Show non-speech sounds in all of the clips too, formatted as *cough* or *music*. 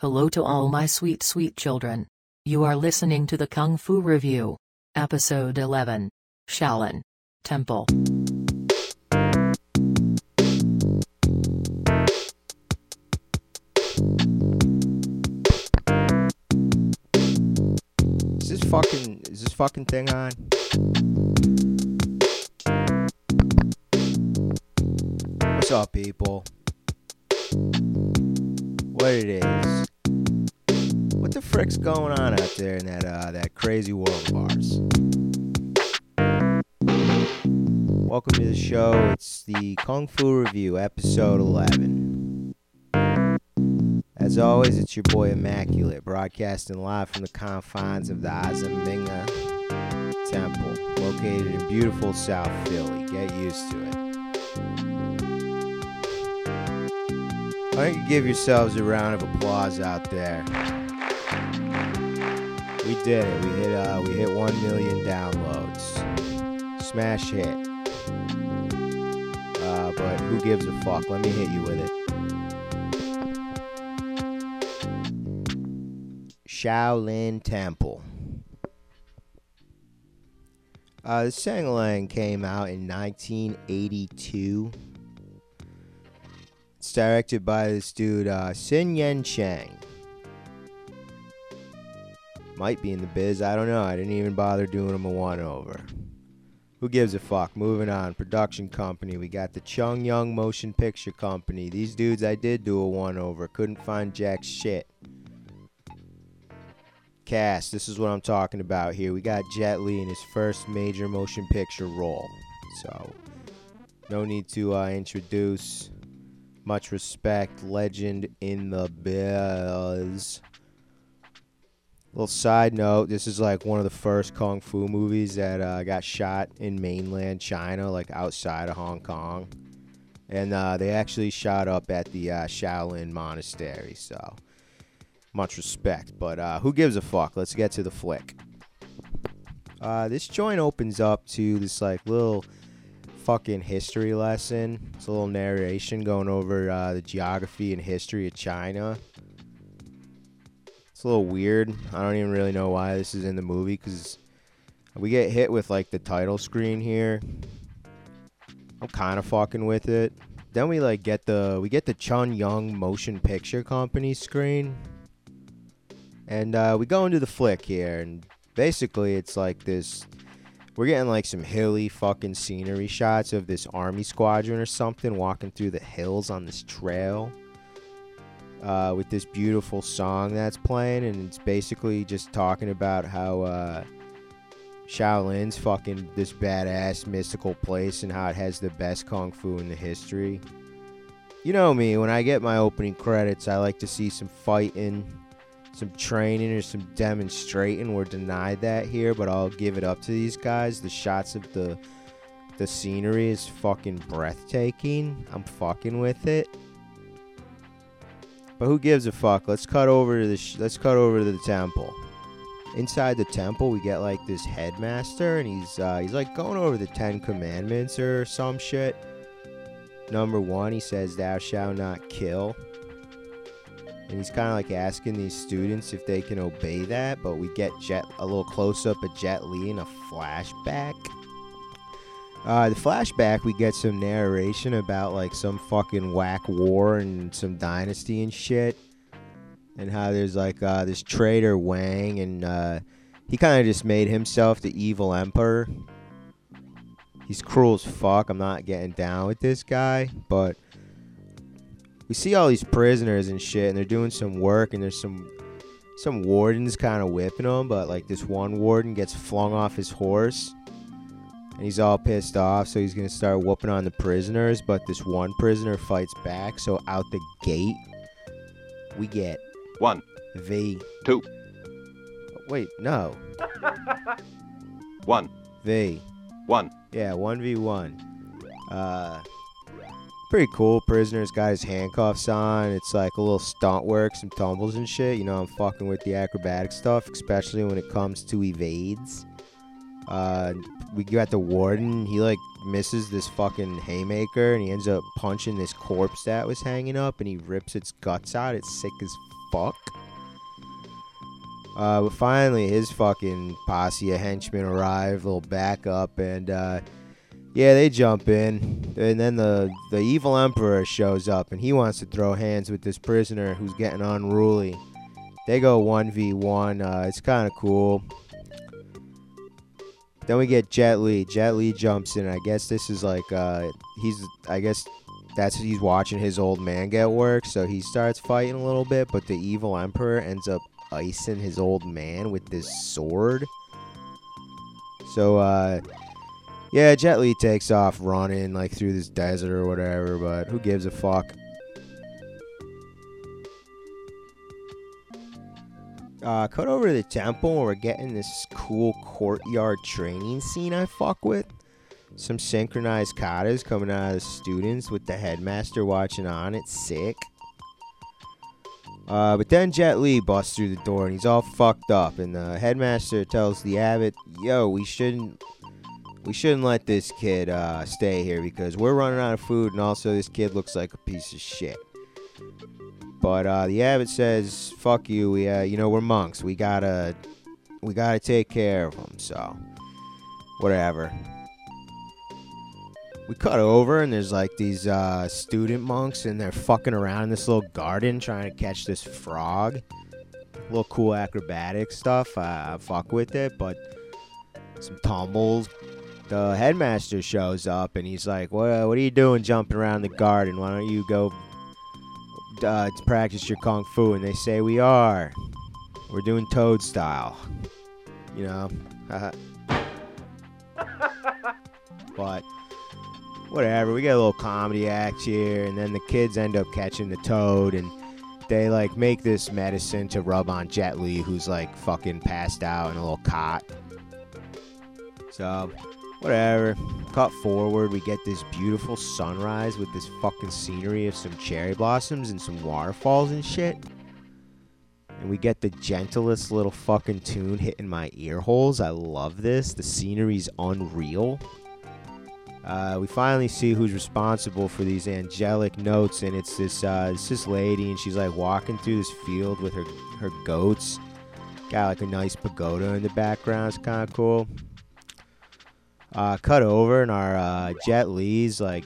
Hello to all my sweet, sweet children. You are listening to the Kung Fu Review. Episode 11 Shaolin Temple. Is this fucking is this fucking thing on? What's up, people? What it is? What the frick's going on out there in that uh, that crazy world of ours? Welcome to the show. It's the Kung Fu Review, episode 11. As always, it's your boy Immaculate, broadcasting live from the confines of the Azaminga Temple, located in beautiful South Philly. Get used to it. Why don't you give yourselves a round of applause out there? We did it. We hit uh, we hit one million downloads. Smash hit. Uh, but who gives a fuck? Let me hit you with it. Shaolin Temple. Uh, the Sanglang came out in 1982. It's directed by this dude, uh, Sin Yen Chang. Might be in the biz, I don't know. I didn't even bother doing him a one over. Who gives a fuck? Moving on. Production company. We got the Chung Yuen Motion Picture Company. These dudes I did do a one over. Couldn't find jack shit cast. This is what I'm talking about here. We got Jet Li in his first major motion picture role. So, no need to uh, introduce. Much respect. Legend in the biz. Little side note this is like one of the first Kung Fu movies that uh, got shot in mainland China, like outside of Hong Kong. And uh, they actually shot up at the uh, Shaolin Monastery. So, much respect. But uh, who gives a fuck? Let's get to the flick. Uh, this joint opens up to this like little fucking history lesson. It's a little narration going over uh, the geography and history of China. It's a little weird. I don't even really know why this is in the movie because we get hit with like the title screen here. I'm kind of fucking with it. Then we like get the we get the Chung Yuen Motion Picture Company screen. And uh, we go into the flick here, and basically it's like this. We're getting like some hilly fucking scenery shots of this army squadron or something walking through the hills on this trail. Uh, with this beautiful song that's playing, and it's basically just talking about how uh, Shaolin's fucking this badass mystical place and how it has the best kung fu in the history. You know me, when I get my opening credits, I like to see some fighting, some training or some demonstrating. We're denied that here, but I'll give it up to these guys. The shots of the the scenery is fucking breathtaking. I'm fucking with it. But who gives a fuck? Let's cut over to the let's cut over to the temple. Inside the temple, we get like this headmaster, and he's uh, he's like going over the Ten Commandments or some shit. Number one, he says, "Thou shalt not kill." and he's kind of like asking these students if they can obey that. But we get Jet a little close up of Jet Li in a flashback. Uh, the flashback, we get some narration about like some fucking whack war and some dynasty and shit, and how there's like uh, this traitor Wang, and uh, he kind of just made himself the evil emperor. He's cruel as fuck. I'm not getting down with this guy, but we see all these prisoners and shit, and they're doing some work, and there's some some wardens kind of whipping them, but like this one warden gets flung off his horse, and he's all pissed off, so he's gonna start whooping on the prisoners. But this one prisoner fights back, so out the gate, we get One, V. two, Wait, no, *laughs* one, V. one. Yeah, one v one. Uh, pretty cool. Prisoner's got his handcuffs on. It's like a little stunt work, some tumbles and shit. You know, I'm fucking with the acrobatic stuff, especially when it comes to evades. Uh, we got the warden. He like misses this fucking haymaker, and he ends up punching this corpse that was hanging up, and he rips its guts out. It's sick as fuck? Uh, but finally, his fucking posse of henchmen arrive, little backup, and uh, yeah, they jump in, and then the the evil emperor shows up, and he wants to throw hands with this prisoner who's getting unruly. They go one v one. Uh, it's kind of cool. Then we get Jet Li. Jet Li jumps in. I guess this is like uh, he's. I guess that's he's watching his old man get work, so he starts fighting a little bit. But the evil emperor ends up icing his old man with this sword. So uh, yeah, Jet Li takes off running like through this desert or whatever, but who gives a fuck? Uh, cut over to the temple where we're getting this cool courtyard training scene I fuck with. Some synchronized katas coming out of the students with the headmaster watching on. It's sick. Uh, but then Jet Li busts through the door and he's all fucked up. And the headmaster tells the abbot, "Yo, we shouldn't, we shouldn't let this kid uh, stay here because we're running out of food, and also this kid looks like a piece of shit." But uh, the abbot says, "Fuck you. We, uh, you know, we're monks. We gotta, we gotta take care of them. So, whatever." We cut over and there's like these uh, student monks and they're fucking around in this little garden trying to catch this frog. A little cool acrobatic stuff. I, fuck with it, but some tumbles. The headmaster shows up and he's like, "What? What are you doing jumping around the garden? Why don't you go uh, to practice your kung fu?" And they say, "We are. We're doing Toad style." You know. *laughs* but whatever. We get a little comedy act here, and then the kids end up catching the toad, and they like make this medicine to rub on Jet Li, who's like fucking passed out in a little cot. So, whatever. Cut forward, we get this beautiful sunrise with this fucking scenery of some cherry blossoms and some waterfalls and shit. And we get the gentlest little fucking tune hitting my ear holes. I love this. The scenery's unreal. Uh, we finally see who's responsible for these angelic notes, and it's this uh, it's this lady, and she's like walking through this field with her her goats. Got like a nice pagoda in the background. It's kind of cool. Uh, cut over, and our uh, Jet Li's like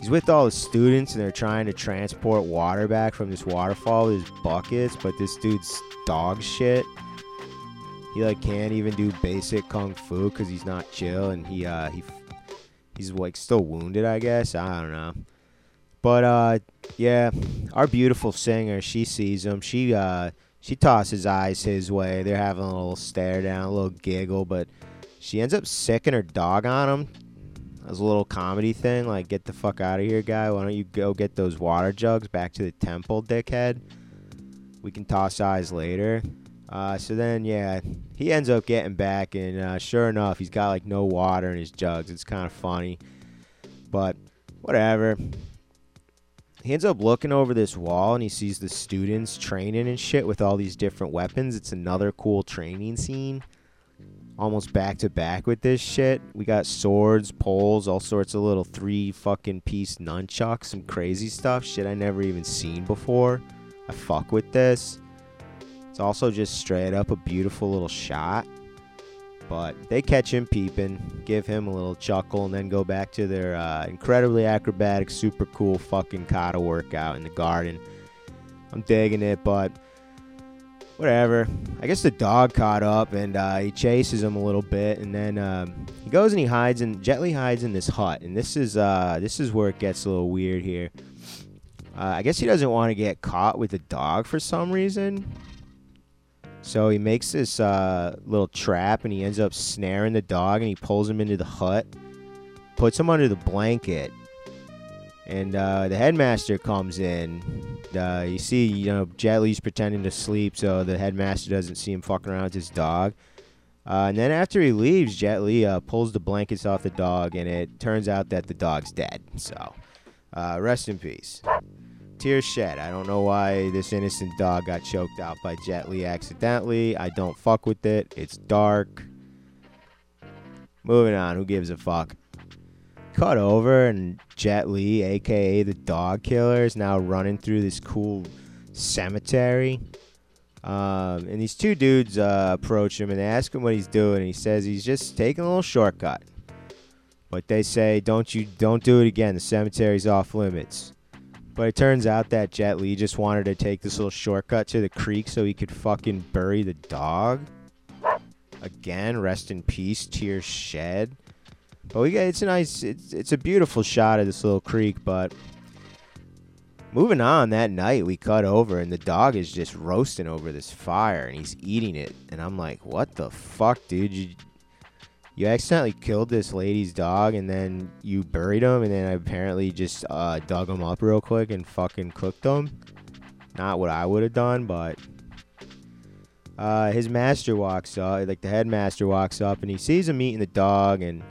he's with all the students, and they're trying to transport water back from this waterfall. There's buckets, but this dude's dog shit. He like can't even do basic kung fu because he's not chill and he uh he he's like still wounded i guess. I don't know. But uh yeah our beautiful singer she sees him. She uh she tosses eyes his way. They're having a little stare down a little giggle but she ends up sicking her dog on him as a little comedy thing like get the fuck out of here guy why don't you go get those water jugs back to the temple dickhead we can toss eyes later uh, so then, yeah, he ends up getting back, and uh, sure enough, he's got like no water in his jugs. It's kind of funny, but whatever. He ends up looking over this wall and he sees the students training and shit with all these different weapons. It's another cool training scene. Almost back to back with this shit. We got swords, poles, all sorts of little three fucking piece nunchucks, some crazy stuff. Shit I never even seen before. I fuck with this. It's also just straight up a beautiful little shot. But they catch him peeping, give him a little chuckle, and then go back to their uh, incredibly acrobatic, super cool fucking kata workout in the garden. I'm digging it, but whatever. I guess the dog caught up and uh, he chases him a little bit, and then um, he goes and he hides and gently hides in this hut, and this is uh, this is where it gets a little weird here. Uh, I guess he doesn't want to get caught with the dog for some reason. So he makes this uh, little trap and he ends up snaring the dog and he pulls him into the hut, puts him under the blanket, and uh, the headmaster comes in. Uh, you see, you know, Jet Li's pretending to sleep so the headmaster doesn't see him fucking around with his dog. Uh, and then after he leaves, Jet Li uh, pulls the blankets off the dog, and it turns out that the dog's dead. So, uh, rest in peace tears shed. I don't know why this innocent dog got choked out by Jet Li accidentally. I don't fuck with it. It's dark. Moving on. Who gives a fuck? Cut over, and Jet Li, aka the dog killer, is now running through this cool cemetery. Um, and these two dudes uh, approach him and ask him what he's doing. And he says he's just taking a little shortcut. But they say, "Don't you don't do it again. The cemetery's off limits." But it turns out that Jet Li just wanted to take this little shortcut to the creek so he could fucking bury the dog. Again, rest in peace, Tear Shed. But we get it's a nice, it's it's a beautiful shot of this little creek. But moving on, that night we cut over and the dog is just roasting over this fire and he's eating it. And I'm like, what the fuck, dude? You you accidentally killed this lady's dog and then you buried him and then I apparently just uh, dug him up real quick and fucking cooked him. Not what I would have done, but uh, his master walks up, like the headmaster walks up and he sees him eating the dog and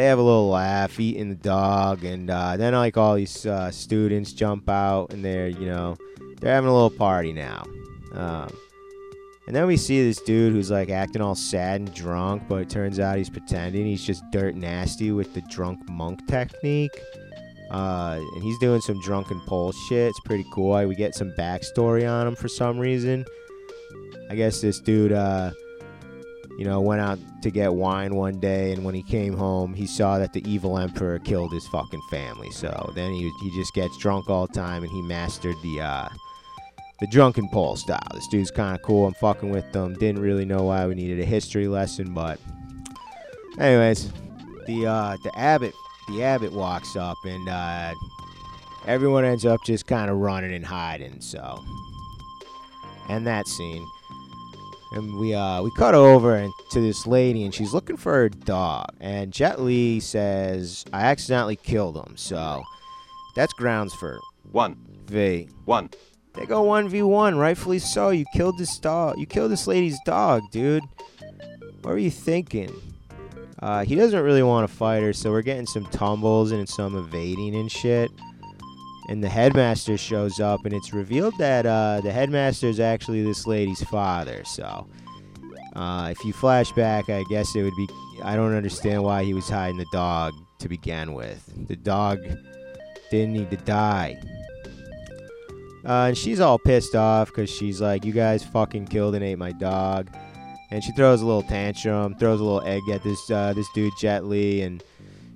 they have a little laugh eating the dog and uh, then like all these uh, students jump out and they're you know they're having a little party now. Um, and then we see this dude who's like acting all sad and drunk, but it turns out he's pretending. He's just dirt nasty with the drunk monk technique. Uh, and he's doing some drunken pole shit. It's pretty cool. We get some backstory on him for some reason. I guess this dude, uh, you know, went out to get wine one day, and when he came home, he saw that the evil emperor killed his fucking family. So then he he just gets drunk all the time, and he mastered the uh, the drunken pole style. This dude's kind of cool. I'm fucking with them. Didn't really know why we needed a history lesson, but anyways, the uh, the abbot the abbot walks up and uh, everyone ends up just kind of running and hiding. So, and that scene, and we uh we cut over and to this lady and she's looking for her dog, and Jet Li says I accidentally killed him. So that's grounds for One. V. One. They go one v one, rightfully so. You killed this dog. You killed this lady's dog, dude. What were you thinking? Uh, he doesn't really want to fight her, so we're getting some tumbles and some evading and shit. And the headmaster shows up, and it's revealed that uh, the headmaster is actually this lady's father. So, uh, if you flash back, I guess it would be. I don't understand why he was hiding the dog to begin with. The dog didn't need to die. Uh, and she's all pissed off because she's like, "You guys fucking killed and ate my dog," and she throws a little tantrum, throws a little egg at this uh, this dude Jet Li, and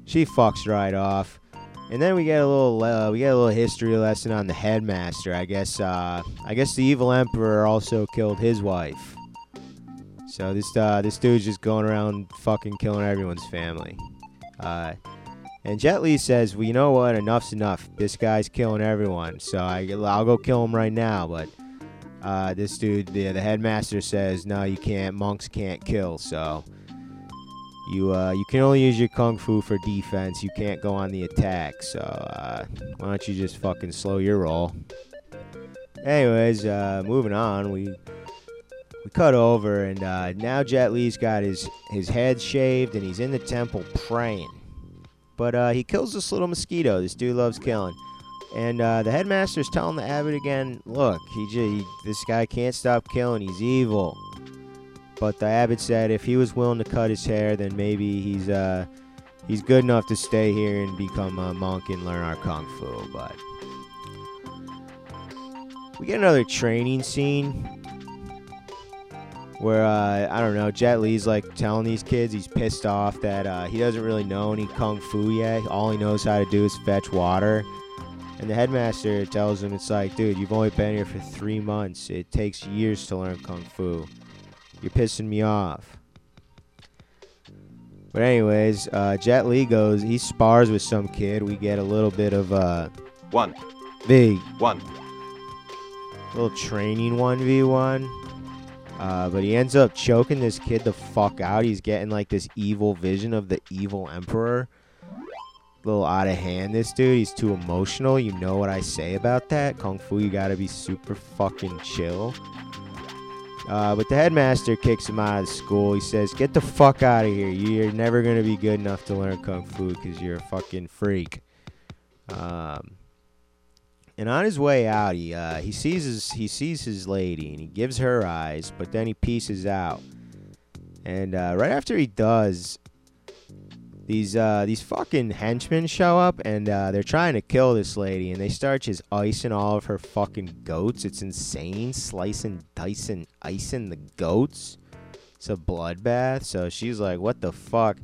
she fucks right off. And then we get a little uh, we get a little history lesson on the headmaster. I guess uh, I guess the evil emperor also killed his wife. So this uh, this dude's just going around fucking killing everyone's family. Uh, and Jet Li says, "Well, you know what? Enough's enough. This guy's killing everyone. So I, I'll go kill him right now." But uh, this dude, the, the headmaster says, "No, you can't. Monks can't kill. So you uh, you can only use your kung fu for defense. You can't go on the attack. So uh, why don't you just fucking slow your roll?" Anyways, uh, moving on, we we cut over, and uh, now Jet Li's got his his head shaved, and he's in the temple praying. But uh, he kills this little mosquito. This dude loves killing. And uh, the headmaster's telling the abbot again, look, he, he this guy can't stop killing. He's evil. But the abbot said if he was willing to cut his hair, then maybe he's uh, he's good enough to stay here and become a monk and learn our kung fu. But we get another training scene where uh, I don't know, Jet Li's like telling these kids he's pissed off that uh, he doesn't really know any kung fu yet. All he knows how to do is fetch water. And the headmaster tells him, it's like, dude, you've only been here for three months. It takes years to learn kung fu. You're pissing me off. But anyways, uh, Jet Li goes, he spars with some kid. We get a little bit of uh, One. V, One. little training 1v1. Uh, but he ends up choking this kid the fuck out. He's getting like this evil vision of the evil emperor. A little out of hand, this dude. He's too emotional. You know what I say about that. Kung Fu, you gotta be super fucking chill. Uh, but the headmaster kicks him out of school. He says, Get the fuck out of here. You're never gonna be good enough to learn Kung Fu because you're a fucking freak. Um, and on his way out, he uh, he sees his he sees his lady, and he gives her eyes, but then he pieces out. And uh, right after he does, these uh, these fucking henchmen show up and uh, they're trying to kill this lady and they start just icing all of her fucking goats. It's insane, slicing, dicing, icing the goats. It's a bloodbath. So she's like, "What the fuck?"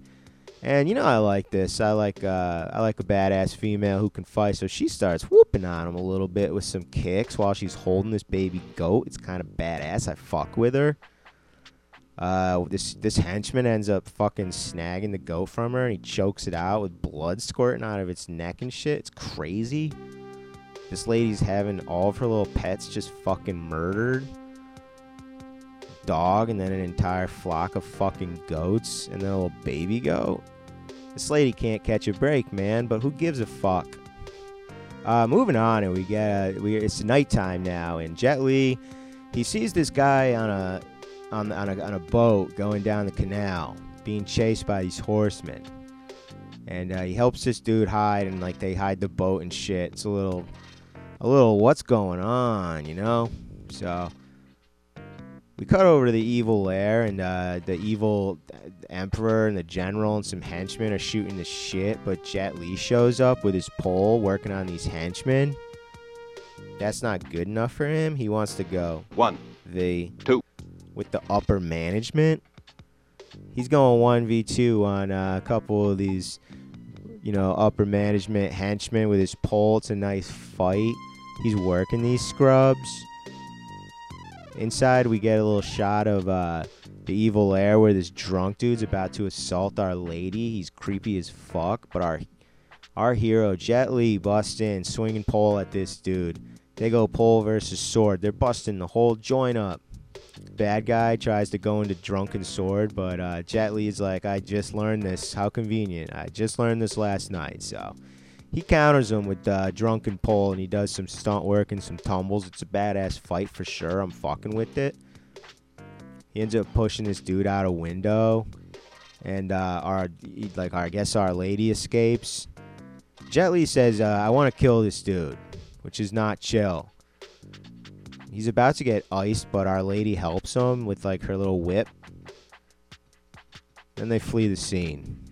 And you know I like this. I like uh, I like a badass female who can fight. So she starts whooping on him a little bit with some kicks while she's holding this baby goat. It's kind of badass. I fuck with her. Uh, this this henchman ends up fucking snagging the goat from her, and he chokes it out with blood squirting out of its neck and shit. It's crazy. This lady's having all of her little pets just fucking murdered. Dog, and then an entire flock of fucking goats, and then a little baby goat. This lady can't catch a break, man. But who gives a fuck? Uh, moving on, and we get uh, we it's nighttime now, and Jet Li, he sees this guy on a on, on, a, on a boat going down the canal, being chased by these horsemen. And uh, he helps this dude hide, and like they hide the boat and shit. It's a little, a little, what's going on, you know? So we cut over to the evil lair, and uh, the evil emperor and the general and some henchmen are shooting the shit. But Jet Li shows up with his pole, working on these henchmen. That's not good enough for him. He wants to go. One, the two, with the upper management. He's going 1v2 on uh, a couple of these, you know, upper management henchmen with his pole. It's a nice fight. He's working these scrubs. Inside, we get a little shot of uh, the evil air where this drunk dude's about to assault our lady. He's creepy as fuck, but our our hero Jet Li busts in, swinging pole at this dude. They go pole versus sword. They're busting the whole joint up bad guy tries to go into drunken sword, but uh, Jet is like, I just learned this. How convenient. I just learned this last night. So he counters him with uh, drunken pole, and he does some stunt work and some tumbles. It's a badass fight for sure. I'm fucking with it. He ends up pushing this dude out a window, and uh, our like our I guess our lady escapes. Jet Li says, uh, "I want to kill this dude," which is not chill. He's about to get iced, but Our Lady helps him with like her little whip. Then they flee the scene.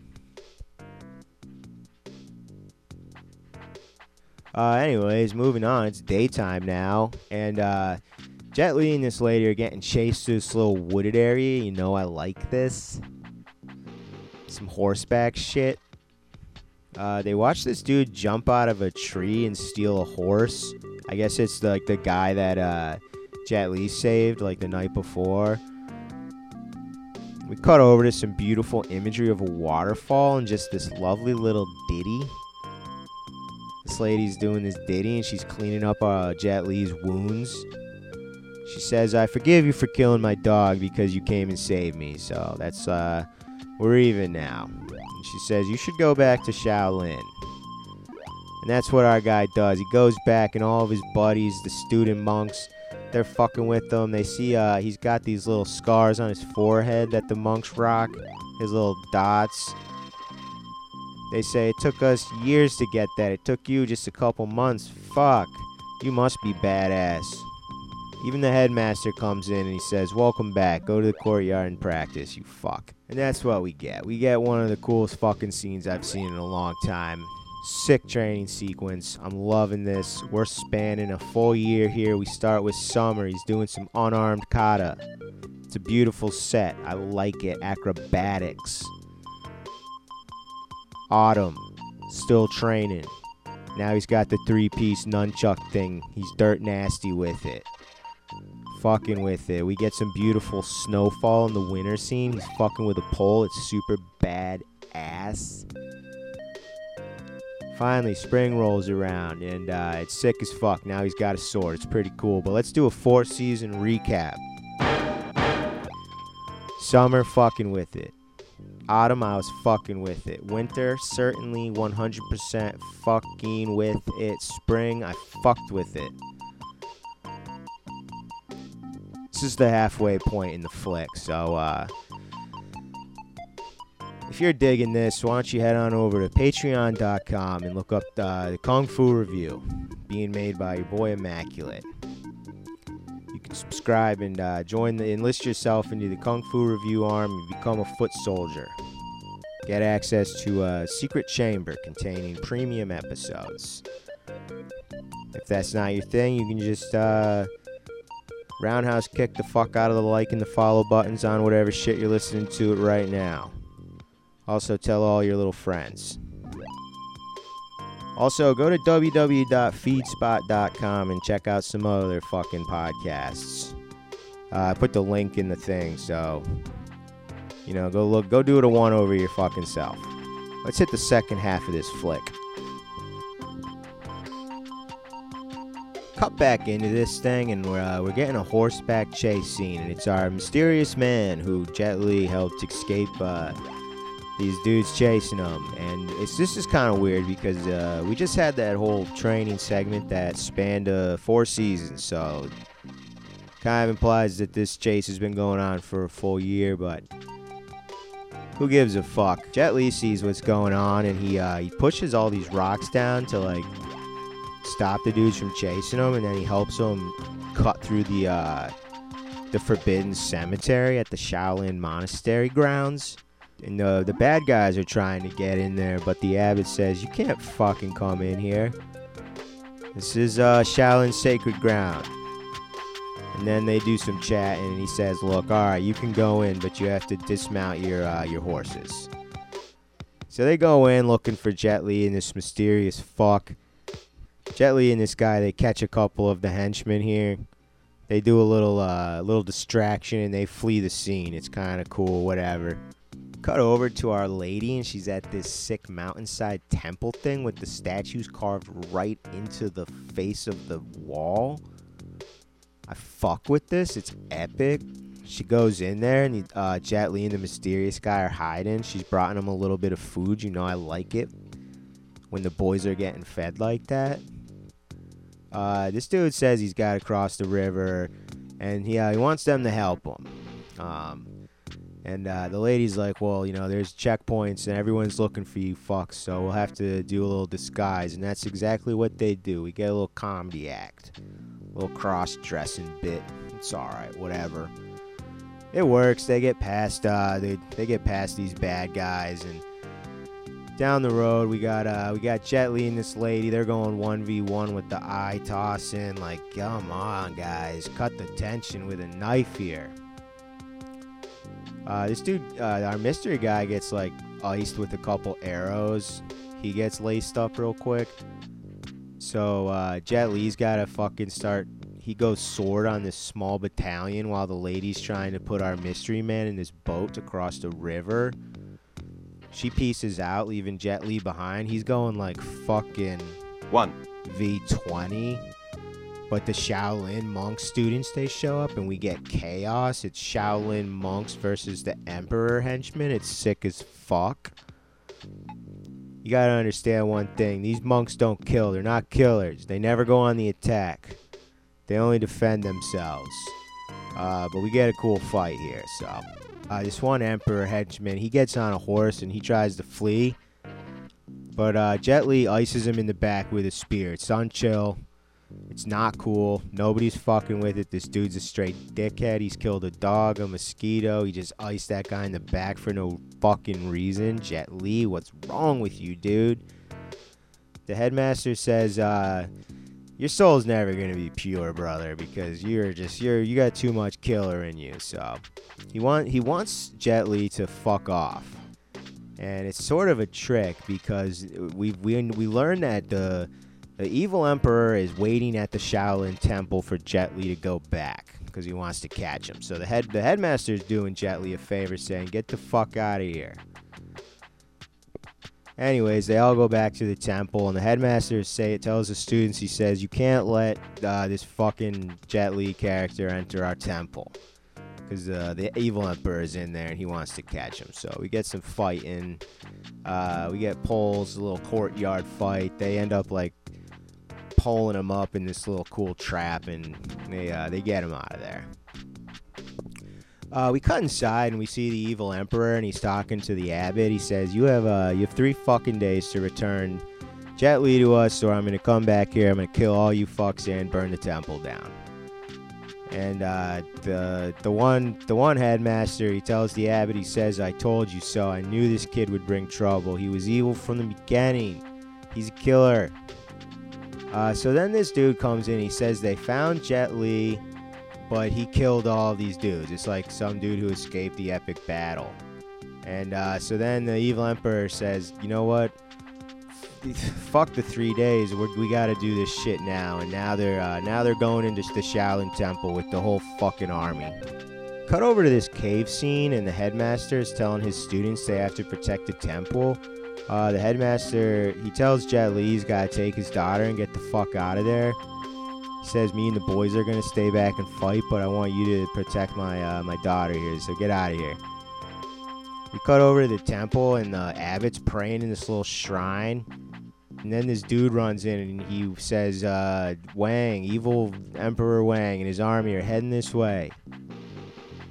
Uh, anyways, moving on. It's daytime now, and uh, Jet Li and this lady are getting chased through this little wooded area. You know, I like this. Some horseback shit. Uh, they watch this dude jump out of a tree and steal a horse. I guess it's like the guy that uh, Jet Li saved like the night before. We cut over to some beautiful imagery of a waterfall and just this lovely little ditty. This lady's doing this ditty and she's cleaning up uh, Jet Li's wounds. She says, "I forgive you for killing my dog because you came and saved me." So that's uh, we're even now. And she says, "You should go back to Shaolin." And that's what our guy does. He goes back, and all of his buddies, the student monks, they're fucking with him. They see uh, he's got these little scars on his forehead that the monks rock, his little dots. They say it took us years to get that. It took you just a couple months. Fuck. You must be badass. Even the headmaster comes in and he says, Welcome back. Go to the courtyard and practice, you fuck. And that's what we get. We get one of the coolest fucking scenes I've seen in a long time. Sick training sequence. I'm loving this. We're spanning a full year here. We start with Summer. He's doing some unarmed kata. It's a beautiful set. I like it. Acrobatics. Autumn. Still training. Now he's got the three piece nunchuck thing. He's dirt nasty with it. Fucking with it. We get some beautiful snowfall in the winter scene. He's fucking with a pole. It's super bad ass. Finally, spring rolls around and uh, it's sick as fuck. Now he's got a sword. It's pretty cool. But let's do a four season recap. Summer, fucking with it. Autumn, I was fucking with it. Winter, certainly 100% fucking with it. Spring, I fucked with it. This is the halfway point in the flick, so uh, if you're digging this, why don't you head on over to patreon.com and look up the, the Kung Fu Review being made by your boy Immaculate. You can subscribe and uh, join the enlist yourself into the Kung Fu Review arm and become a foot soldier. get access to a secret chamber containing premium episodes. If that's not your thing, you can just uh, roundhouse kick the fuck out of the like and the follow buttons on whatever shit you're listening to it right now. Also, tell all your little friends. Also, go to www.feedspot.com and check out some other fucking podcasts. Uh, I put the link in the thing, so you know, go look, go do it a one over your fucking self. Let's hit the second half of this flick. Cut back into this thing, and we're uh, we're getting a horseback chase scene, and it's our mysterious man who Jet Li helped escape uh, these dudes chasing them. and it's this is kind of weird because uh, we just had that whole training segment that spanned uh, four seasons, so kind of implies that this chase has been going on for a full year, but who gives a fuck? Jet Li sees what's going on, and he uh, he pushes all these rocks down to like stop the dudes from chasing him, and then he helps them cut through the uh, the forbidden cemetery at the Shaolin Monastery grounds. And the the bad guys are trying to get in there, but the abbot says you can't fucking come in here. This is uh, Shaolin sacred ground. And then they do some chatting, and he says, "Look, all right, you can go in, but you have to dismount your uh, your horses." So they go in looking for Jet Li and this mysterious fuck. Jet Li and this guy, they catch a couple of the henchmen here. They do a little uh, little distraction and they flee the scene. It's kind of cool, whatever. Cut over to Our Lady, and she's at this sick mountainside temple thing with the statues carved right into the face of the wall. I fuck with this. It's epic. She goes in there, and uh, Jet Li and the mysterious guy are hiding. She's brought him a little bit of food. You know, I like it when the boys are getting fed like that. Uh, this dude says he's got to cross the river, and he, uh, he wants them to help him. Um, and uh, the lady's like, well, you know, there's checkpoints, and everyone's looking for you fucks, so we'll have to do a little disguise. And that's exactly what they do. We get a little comedy act, a little cross-dressing bit. It's all right, whatever. It works. They get past. Uh, they they get past these bad guys, and down the road we got uh we got Jet Li and this lady. They're going one v one with the eye tossing. Like, come on, guys, cut the tension with a knife here. Uh, this dude, uh, our mystery guy, gets like iced with a couple arrows. He gets laced up real quick. So uh, Jet Li's got to fucking start. He goes sword on this small battalion while the lady's trying to put our mystery man in this boat to cross the river. She pieces out, leaving Jet Li behind. He's going like fucking One. V20. But the Shaolin monk students they show up and we get chaos. It's Shaolin monks versus the Emperor henchmen. It's sick as fuck. You gotta understand one thing. These monks don't kill. They're not killers. They never go on the attack. They only defend themselves. Uh, but we get a cool fight here. So, uh, this one Emperor henchman, he gets on a horse and he tries to flee. But uh, Jet Li ices him in the back with a spear. It's on chill. It's not cool. Nobody's fucking with it. This dude's a straight dickhead. He's killed a dog, a mosquito. He just iced that guy in the back for no fucking reason. Jet Li, what's wrong with you, dude? The headmaster says, uh, your soul's never gonna be pure, brother, because you're just you're you got too much killer in you. So he want he wants Jet Li to fuck off, and it's sort of a trick because we we we learned that the the evil emperor is waiting at the Shaolin temple for Jet Li to go back because he wants to catch him. So the head the headmaster is doing Jet Li a favor, saying, "Get the fuck out of here." Anyways, they all go back to the temple, and the headmaster say tells the students, he says, "You can't let uh, this fucking Jet Li character enter our temple." Because uh, the evil emperor is in there and he wants to catch him. So we get some fighting. Uh, we get poles, a little courtyard fight. They end up like pulling him up in this little cool trap, and they uh, they get him out of there. Uh, we cut inside and we see the evil emperor, and he's talking to the abbot. He says, "You have uh, you have three fucking days to return Jet Li to us, or I'm gonna come back here. I'm gonna kill all you fucks and burn the temple down." And uh, the the one the one headmaster he tells the abbot he says I told you so I knew this kid would bring trouble he was evil from the beginning he's a killer uh, so then this dude comes in he says they found Jet Li but he killed all these dudes it's like some dude who escaped the epic battle and uh, so then the evil emperor says you know what *laughs* fuck the three days. We're, we got to do this shit now. And now they're uh, now they're going into the Shaolin Temple with the whole fucking army. Cut over to this cave scene, and the headmaster is telling his students they have to protect the temple. Uh, the headmaster he tells Jet Li he's got to take his daughter and get the fuck out of there. He says me and the boys are gonna stay back and fight, but I want you to protect my uh, my daughter here. So get out of here. We cut over to the temple, and the abbot's praying in this little shrine. And then this dude runs in and he says, uh, Wang, evil Emperor Wang and his army are heading this way.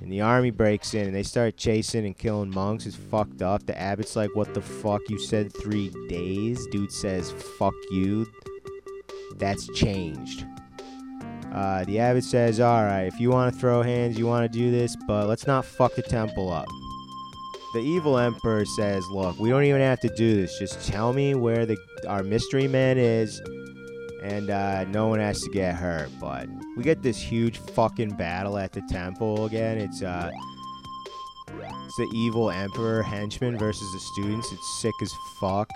And the army breaks in and they start chasing and killing monks. It's fucked up. The abbot's like, What the fuck? You said three days? Dude says, Fuck you. That's changed. Uh, the abbot says, Alright, if you want to throw hands, you want to do this, but let's not fuck the temple up the evil emperor says, "Look, we don't even have to do this. Just tell me where the our mystery man is, and uh, no one has to get hurt." But we get this huge fucking battle at the temple again. It's uh, it's the evil emperor henchman versus the students. It's sick as fuck.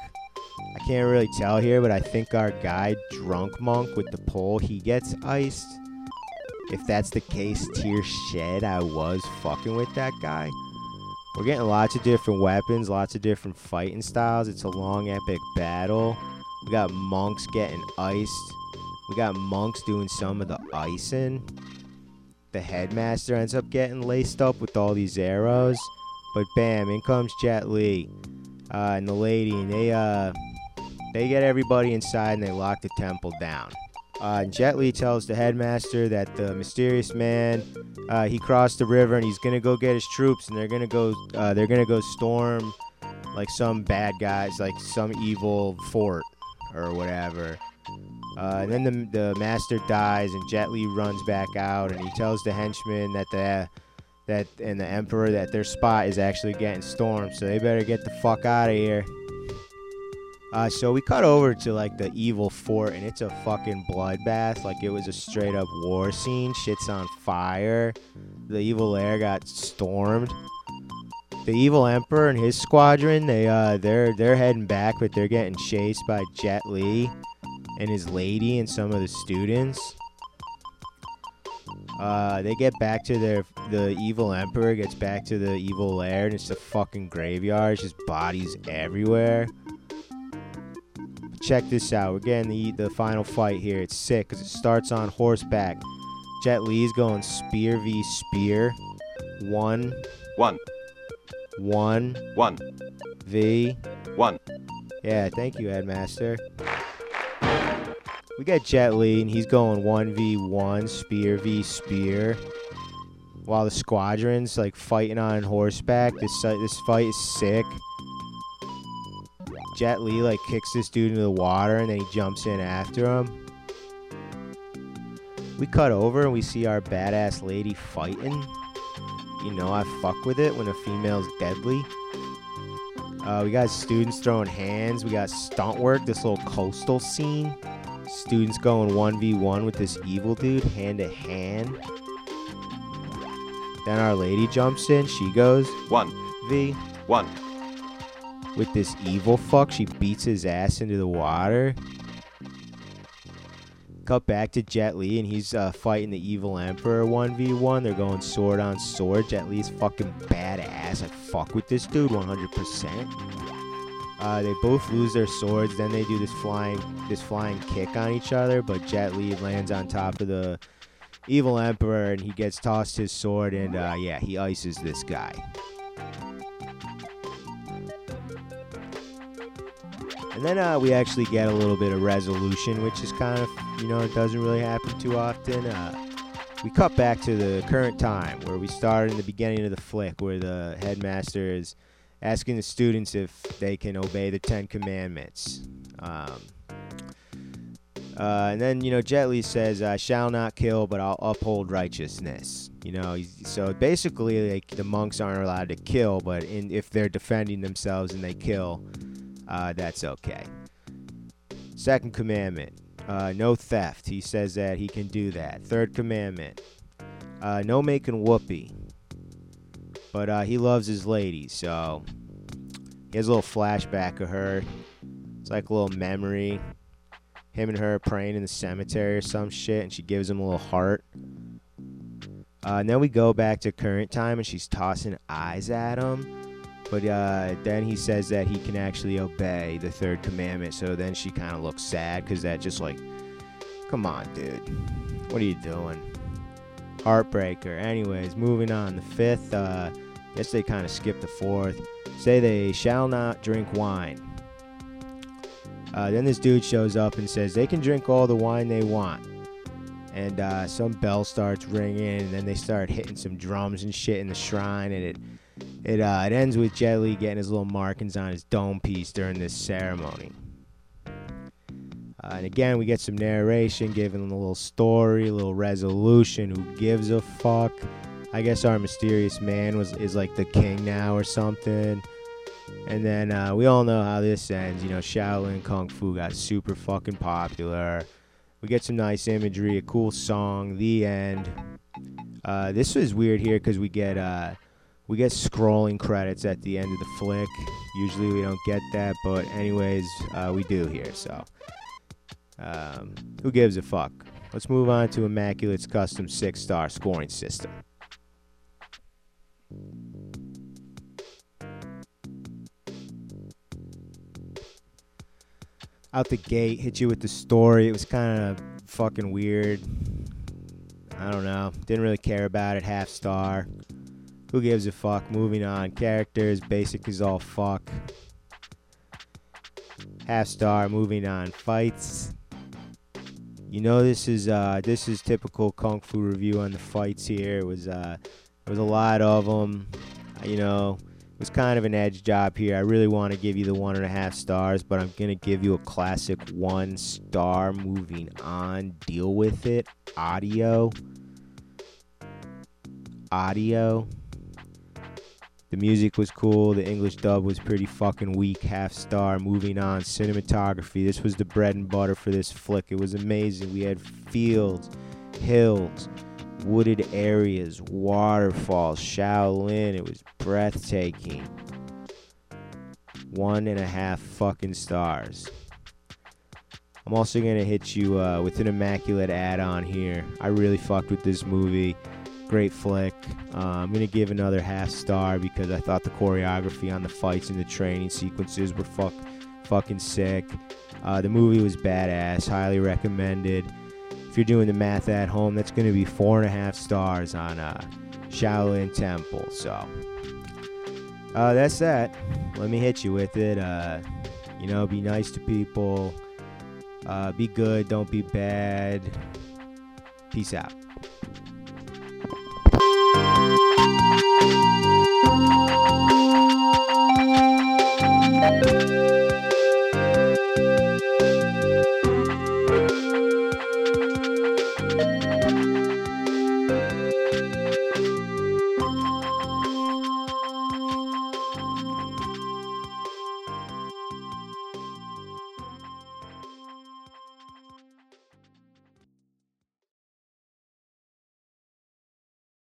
I can't really tell here, but I think our guy, drunk monk with the pole, he gets iced. If that's the case, tear shed. I was fucking with that guy. We're getting lots of different weapons, lots of different fighting styles. It's a long, epic battle. We got monks getting iced. We got monks doing some of the icing. The headmaster ends up getting laced up with all these arrows. But bam, in comes Jet Li uh, and the lady, and they uh, they get everybody inside and they lock the temple down. Uh, Jet Li tells the headmaster that the mysterious man uh, he crossed the river and he's gonna go get his troops and they're gonna go uh, they're gonna go storm like some bad guys like some evil fort or whatever. Uh, and then the, the master dies and Jet Li runs back out and he tells the henchmen that the that and the emperor that their spot is actually getting stormed so they better get the fuck out of here. Uh, so we cut over to like the evil fort, and it's a fucking bloodbath. Like it was a straight up war scene. Shit's on fire. The evil lair got stormed. The evil emperor and his squadron, they uh, they're they're heading back, but they're getting chased by Jet Li and his lady and some of the students. Uh, they get back to their the evil emperor gets back to the evil lair, and it's a fucking graveyard. It's just bodies everywhere check this out. We're getting the the final fight here. It's sick because it starts on horseback. Jet Li's going spear v spear. One. One. One. One. V. One. Yeah, thank you, Headmaster. We got Jet Li, and he's going 1v1, spear v spear. While the squadron's like fighting on horseback. This, this fight is sick. Jet Li like kicks this dude into the water and then he jumps in after him. We cut over and we see our badass lady fighting. You know, I fuck with it when a female's deadly. Uh, we got students throwing hands. We got stunt work, this little coastal scene. Students going 1v1 with this evil dude, hand to hand. Then our lady jumps in. She goes One. V. One. with this evil fuck. She beats his ass into the water. Cut back to Jet Li, and he's uh, fighting the evil Emperor 1v1. They're going sword on sword. Jet Li's fucking badass. I fuck with this dude 100%. Uh, they both lose their swords. Then they do this flying, this flying kick on each other. But Jet Li lands on top of the evil Emperor, and he gets tossed his sword. And uh, yeah, he ices this guy. And then uh, we actually get a little bit of resolution, which is kind of, you know, it doesn't really happen too often. Uh, we cut back to the current time where we started in the beginning of the flick, where the headmaster is asking the students if they can obey the Ten Commandments. Um, Uh, and then you know Jet Li says, "I shall not kill, but I'll uphold righteousness." You know, so basically, like the monks aren't allowed to kill, but in, if they're defending themselves and they kill, uh, that's okay. Second commandment: uh, no theft. He says that he can do that. Third commandment: uh, no making whoopee. But uh, he loves his lady, so he has a little flashback of her. It's like a little memory him and her praying in the cemetery or some shit, and she gives him a little heart. Uh, and then we go back to current time, and she's tossing eyes at him. But uh, then he says that he can actually obey the third commandment. So then she kind of looks sad because that just like, come on, dude, what are you doing? Heartbreaker. Anyways, moving on. The fifth, uh, guess they kind of skipped the fourth. Say they shall not drink wine. Uh, then this dude shows up and says they can drink all the wine they want. And uh, some bell starts ringing, and then they start hitting some drums and shit in the shrine, and it it uh, it ends with Jet Li getting his little markings on his dome piece during this ceremony. Uh, and again, we get some narration, giving them a little story, a little resolution. Who gives a fuck? I guess our mysterious man was is like the king now or something. And then uh, we all know how this ends. You know, Shaolin Kung Fu got super fucking popular. We get some nice imagery, a cool song. The end. Uh, this was weird here because we get uh, we get scrolling credits at the end of the flick. Usually we don't get that, but anyways, uh, we do here. So, um, who gives a fuck? Let's move on to Immaculate's custom six-star scoring system. out the gate, hit you with the story. It was kind of fucking weird. I don't know. Didn't really care about it. Half star. Who gives a fuck? Moving on. Characters, basic is all fuck. Half star. Moving on. Fights. You know this is uh, this is typical kung fu review on the fights here. It was uh, there was a lot of them. You know, it was kind of an edge job here. I really want to give you the one and a half stars, but I'm to give you a classic one star. Moving on, deal with it. Audio. Audio. The music was cool. The English dub was pretty fucking weak. Half star. Moving on. Cinematography. This was the bread and butter for this flick. It was amazing. We had fields, hills, wooded areas, waterfalls, Shaolin. It was breathtaking. One and a half fucking stars. I'm also gonna hit you uh, with an immaculate add-on here. I really fucked with this movie. Great flick. Uh, I'm gonna give another half star because I thought the choreography on the fights and the training sequences were fuck, fucking sick. Uh, the movie was badass. Highly recommended if you're doing the math at home, that's to be four and a half stars on uh, Shaolin Temple. So uh, that's that. Let me hit you with it. Uh, you know, be nice to people. Uh, be good. Don't be bad. Peace out.